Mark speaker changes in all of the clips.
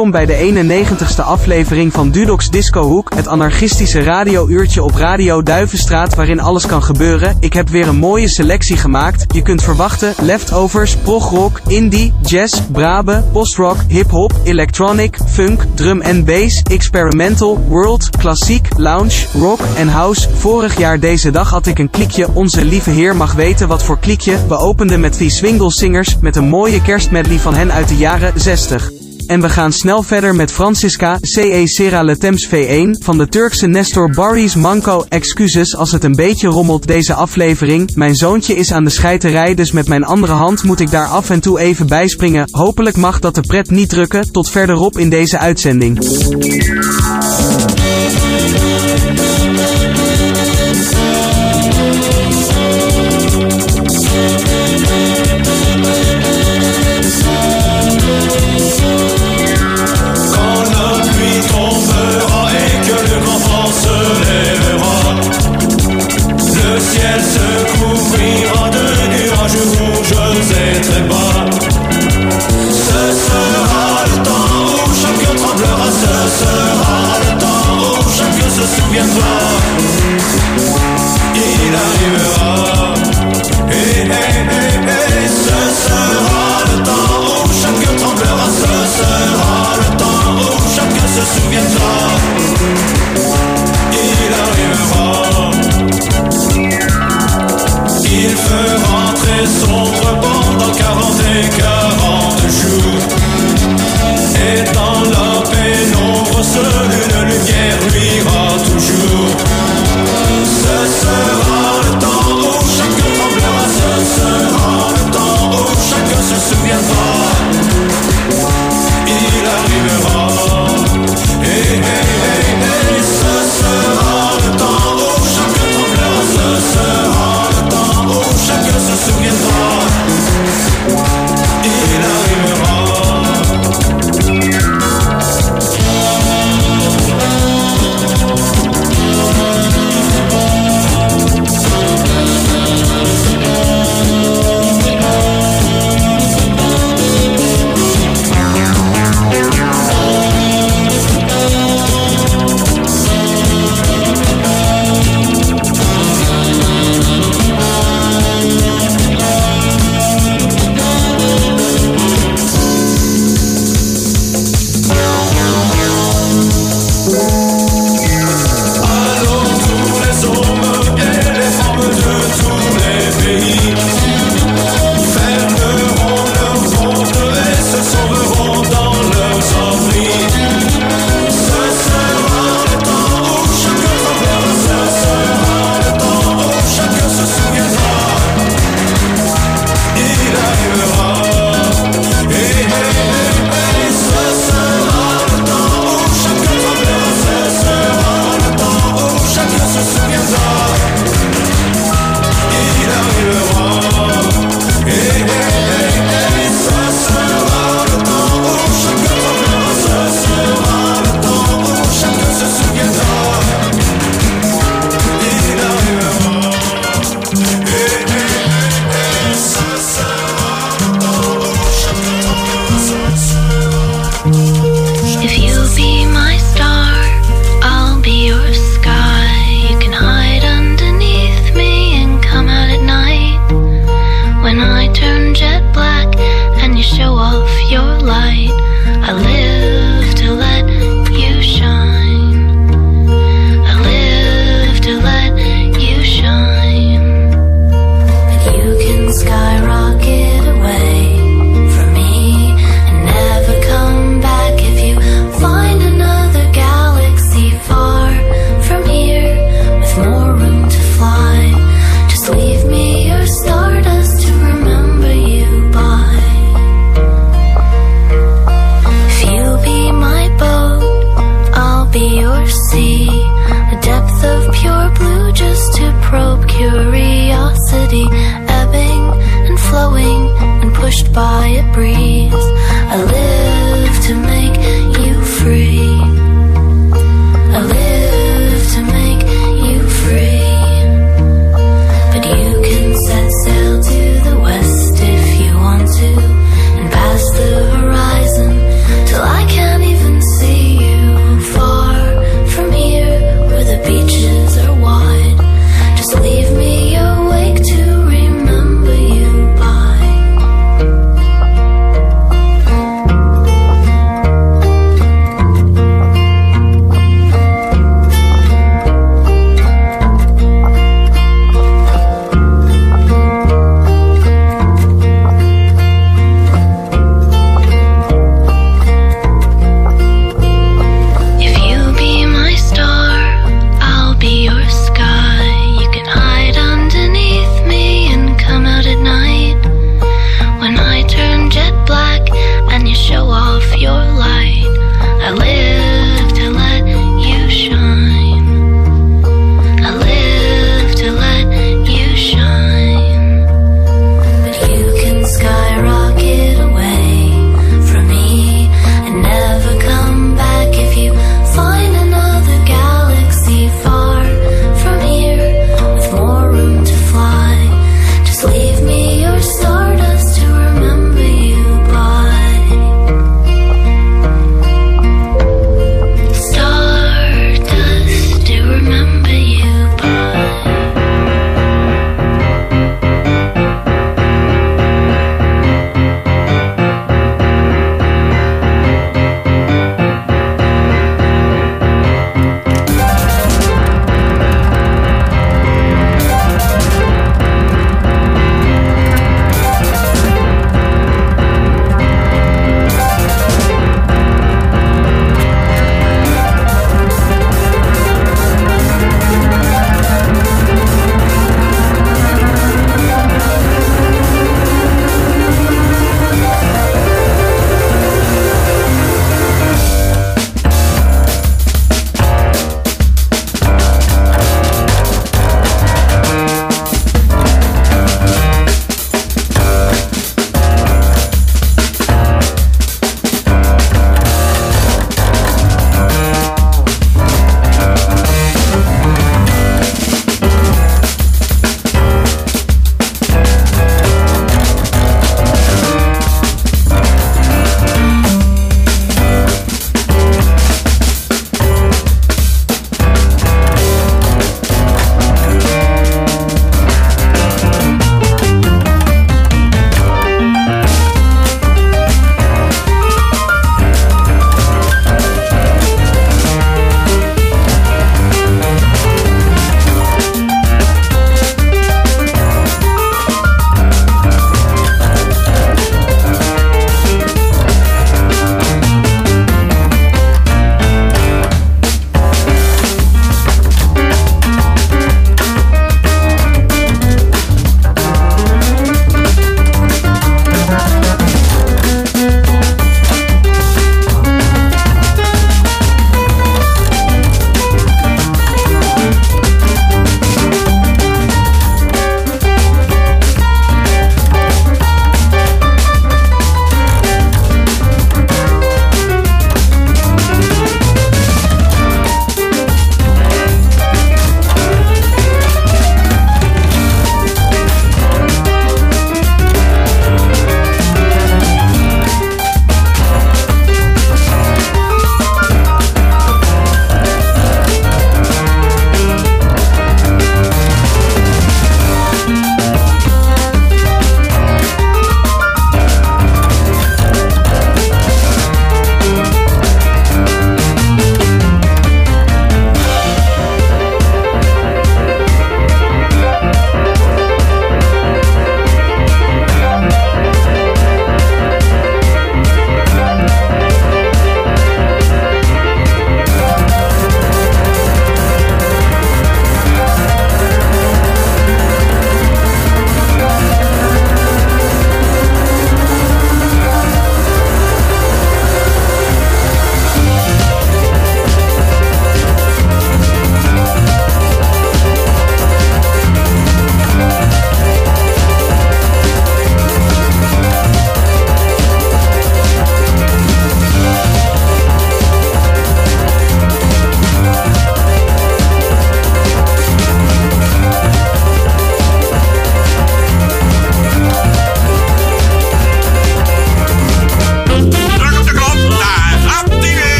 Speaker 1: Welkom bij de 91ste aflevering van Dudox Disco Hoek, het anarchistische radiouurtje op Radio Duivenstraat waarin alles kan gebeuren. Ik heb weer een mooie selectie gemaakt. Je kunt verwachten leftovers, progrock, indie, jazz, brabe, postrock, hip-hop, electronic, funk, drum en bass, experimental, world, klassiek, lounge, rock en house. Vorig jaar deze dag had ik een klikje Onze Lieve Heer mag weten wat voor klikje. We openden met die Swingle Singers met een mooie kerstmedley van hen uit de jaren 60. En we gaan snel verder met Francisca, CE Sera Letems V1, van de Turkse Nestor Barry's Manco. Excuses als het een beetje rommelt deze aflevering. Mijn zoontje is aan de scheiterij, dus met mijn andere hand moet ik daar af en toe even bijspringen. Hopelijk mag dat de pret niet drukken. Tot verderop in deze uitzending.
Speaker 2: 40 jours.
Speaker 3: Et dans la pénombre se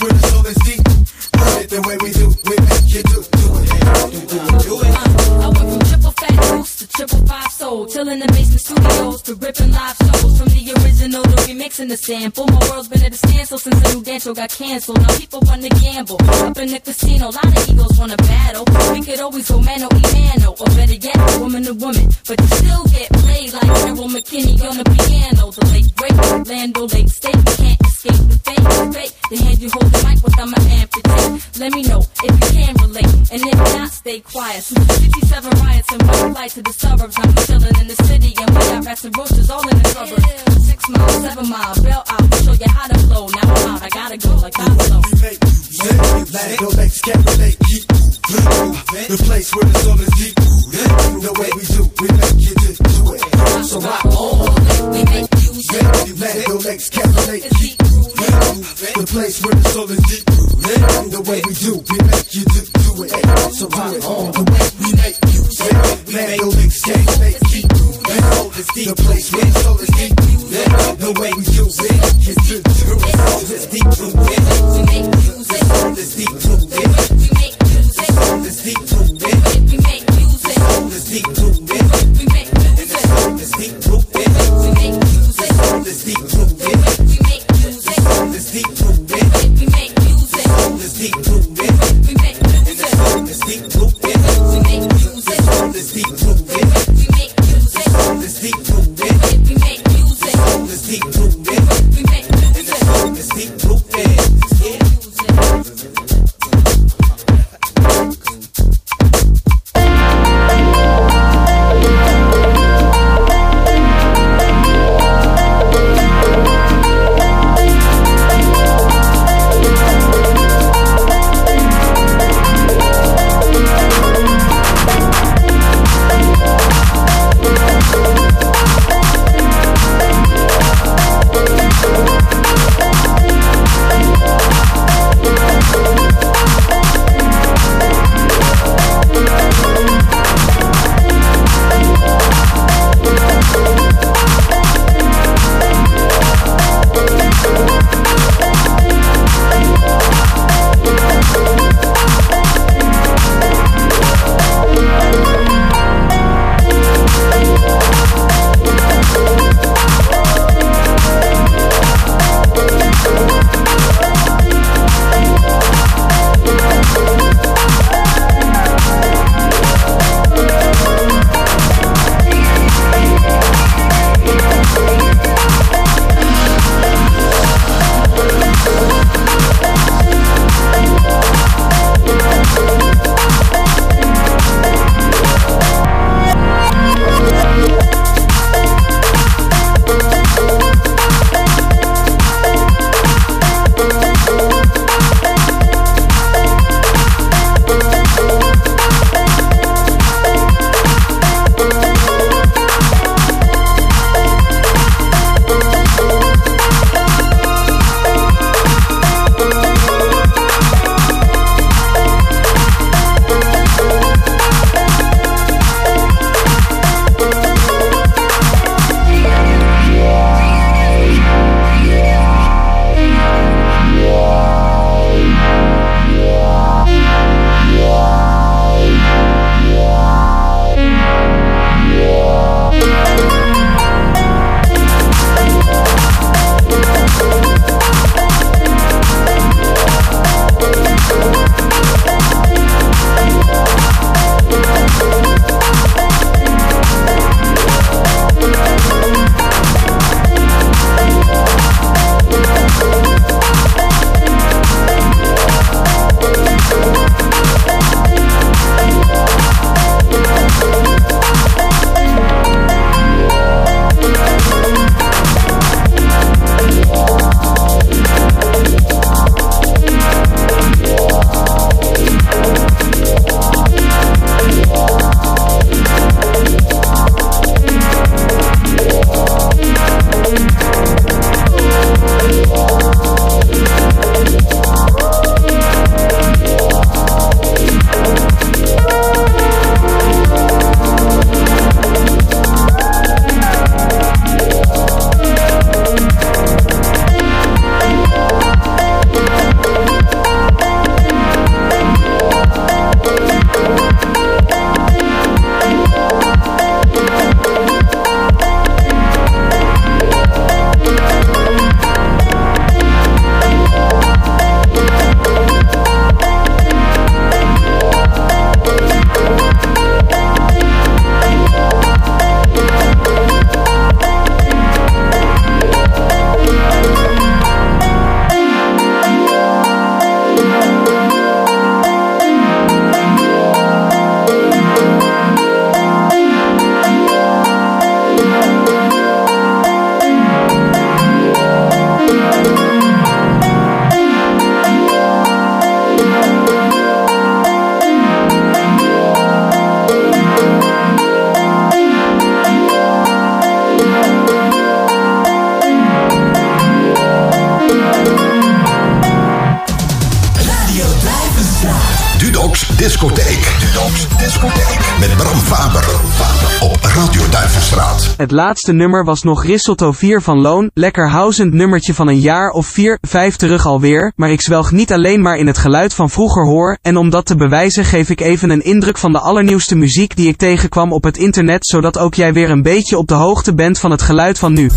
Speaker 3: moving. The place where the soul is deep. The way we do, we make you do, do it. Do, do, do it. Uh,
Speaker 4: I went from triple fat juice to triple five soul, chilling in basement studios to ripping live shows. From the original to remixing the sample. My world's been at a standstill since the new dance show got canceled. Now people wanna gamble up in the casino. A lot of egos wanna battle. We could always go mano y mano, or better yet, woman to woman. But you still get played like Errol McKinney on the piano. The late great Lando Lake State, can't escape the fate. Fate, the hand you hold the mic with, I'ma amputate. Let me know if you can relate, and if not, stay quiet. Since the 67 riots and one flight to the suburbs, I'm chilling in the city, and we got rats and roaches all in the suburbs. Six miles, seven miles, bail out, show you how to flow. Now I'm out, I gotta go like Pablo.
Speaker 3: We make music, let no legs can't relate, keep moving. The place where the soul is deep rooted. The way we do, we make you do, do it. So rock on,
Speaker 4: We make music,
Speaker 3: let no legs moving. The place where the soul is deep rooted. The way we do, we make you do, it. So rock the way we make music, let no legs moving. The place where the soul is deep rooted. The way we do, we make you do, it. Is deep rooted.
Speaker 4: we make music,
Speaker 3: is deep rooted.
Speaker 4: we make music,
Speaker 3: is deep.
Speaker 1: Het laatste nummer was nog Risotto 4 van Loon, lekker housend nummertje van een jaar of 4, 5 terug alweer, maar ik zwelg niet alleen maar in het geluid van vroeger hoor, en om dat te bewijzen geef ik even een indruk van de allernieuwste muziek die ik tegenkwam op het internet, zodat ook jij weer een beetje op de hoogte bent van het geluid van nu.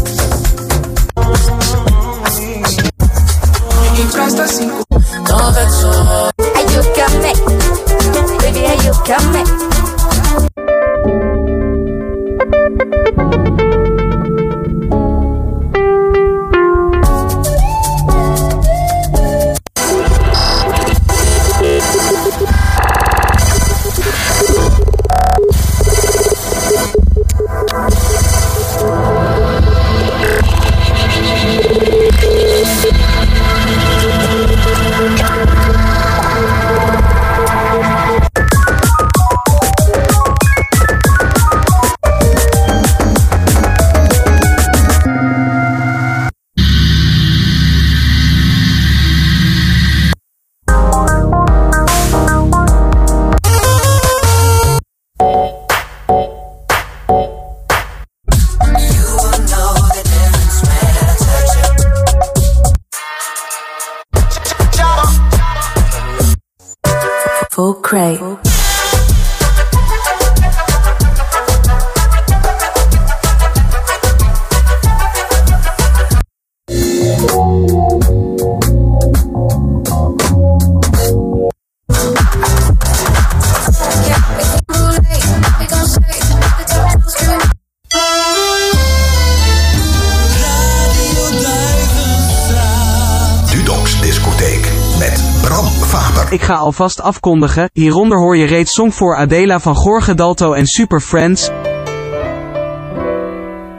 Speaker 1: Alvast afkondigen, hieronder hoor je reeds Song voor Adela van Jorge Dalto en Super Friends.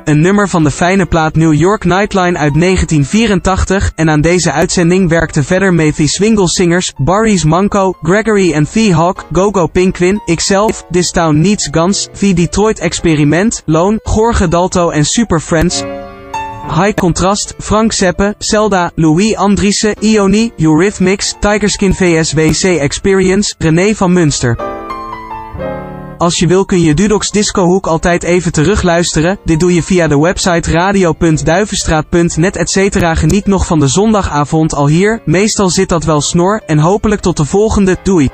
Speaker 1: Een nummer van de fijne plaat New York Nightline uit 1984 en aan deze uitzending werkten verder mee The Swingle Singers, Barry's Manco, Gregory en The Hawk, Gogo Pinkwin, ikzelf, This Town Needs Guns, The Detroit Experiment, Loon, Jorge Dalto en Super Friends. High Contrast, Frank Seppe, Zelda, Louis Andriessen, Ioni, Eurythmics, Tigerskin VSWC Experience, René van Munster. Als je wil kun je Dudox Discohoek altijd even terugluisteren, dit doe je via de website radio.duivenstraat.net etc. Geniet nog van de zondagavond al hier, meestal zit dat wel snor, en hopelijk tot de volgende, doei.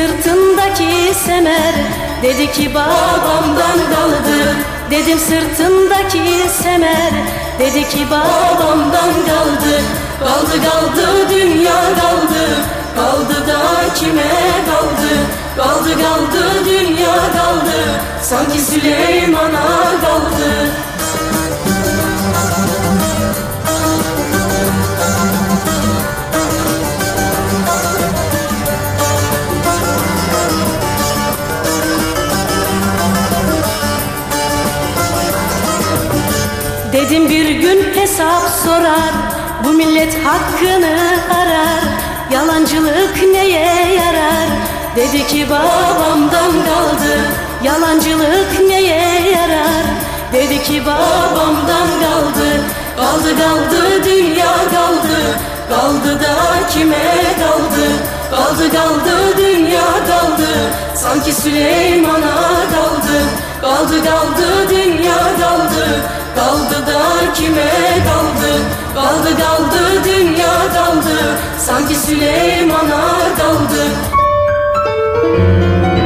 Speaker 5: Sırtındaki semer. Dedi ki babamdan kaldı Dedim sırtındaki semer. Dedi ki babamdan kaldı Kaldı kaldı dünya kaldı. Kaldı da kime kaldı? Kaldı kaldı dünya kaldı. Sanki Süleyman'a kaldı hesap sorar. Bu millet hakkını arar. Yalancılık neye yarar? Dedi ki babamdan kaldı. Yalancılık neye yarar? Dedi ki babamdan kaldı. Kaldı kaldı dünya kaldı. Kaldı da kime kaldı? Kaldı kaldı dünya kaldı. Sanki Süleyman'a kaldı. Kaldı kaldı dünya kaldı Daldı da kime daldı? Daldı daldı dünya daldı. Sanki Süleyman'a
Speaker 6: daldı. Müzik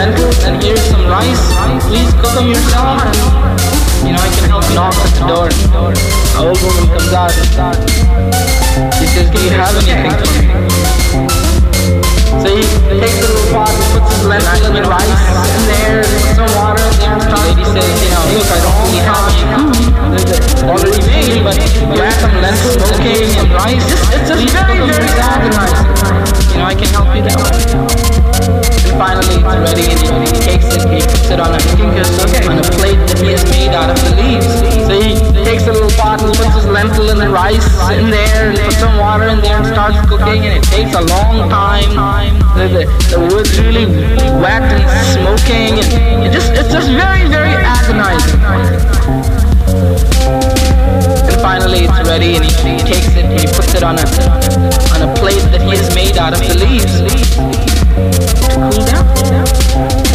Speaker 6: lentils and here is some rice. Please cook them yourself and, you know, I can help you knock at the door. A old woman comes out. He says, do you have anything for me? So he takes a little pot and puts his lentils and rice in there, puts some water in there. The lady says, you know, look, I don't really have any. It's already made, but you add some lentils, okay? and rice. It's just very, very agonizing. You know, I can help you that And finally, it's ready, and he takes it, he puts it on a, on a plate that he has made out of the leaves. So he takes a little pot and puts his lentil and the rice in there, and puts some water in there, and starts cooking, and it takes a long time. The, the, the wood's really wet and smoking, and it just, it's just very, very agonizing. And finally, it's ready, and he, he takes it, he puts it on a on a plate that he has made out of the leaves Cool down.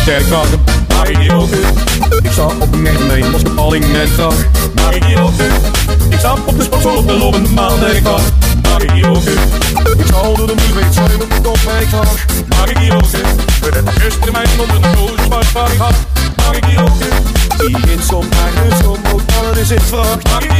Speaker 7: Ik zeg graag Mag ik sta op een echt mijn net graag Mag ik hier ook Ik sta op de sportschool op de lopende maan en ik wacht ik hier ook Ik sta door de muur, ik zuim op ik ik hier ook We hebben gisteren mijn onder de koos, maar waar ik had. Ook Zie je in naar de som, ook alles is in vraag Mag ik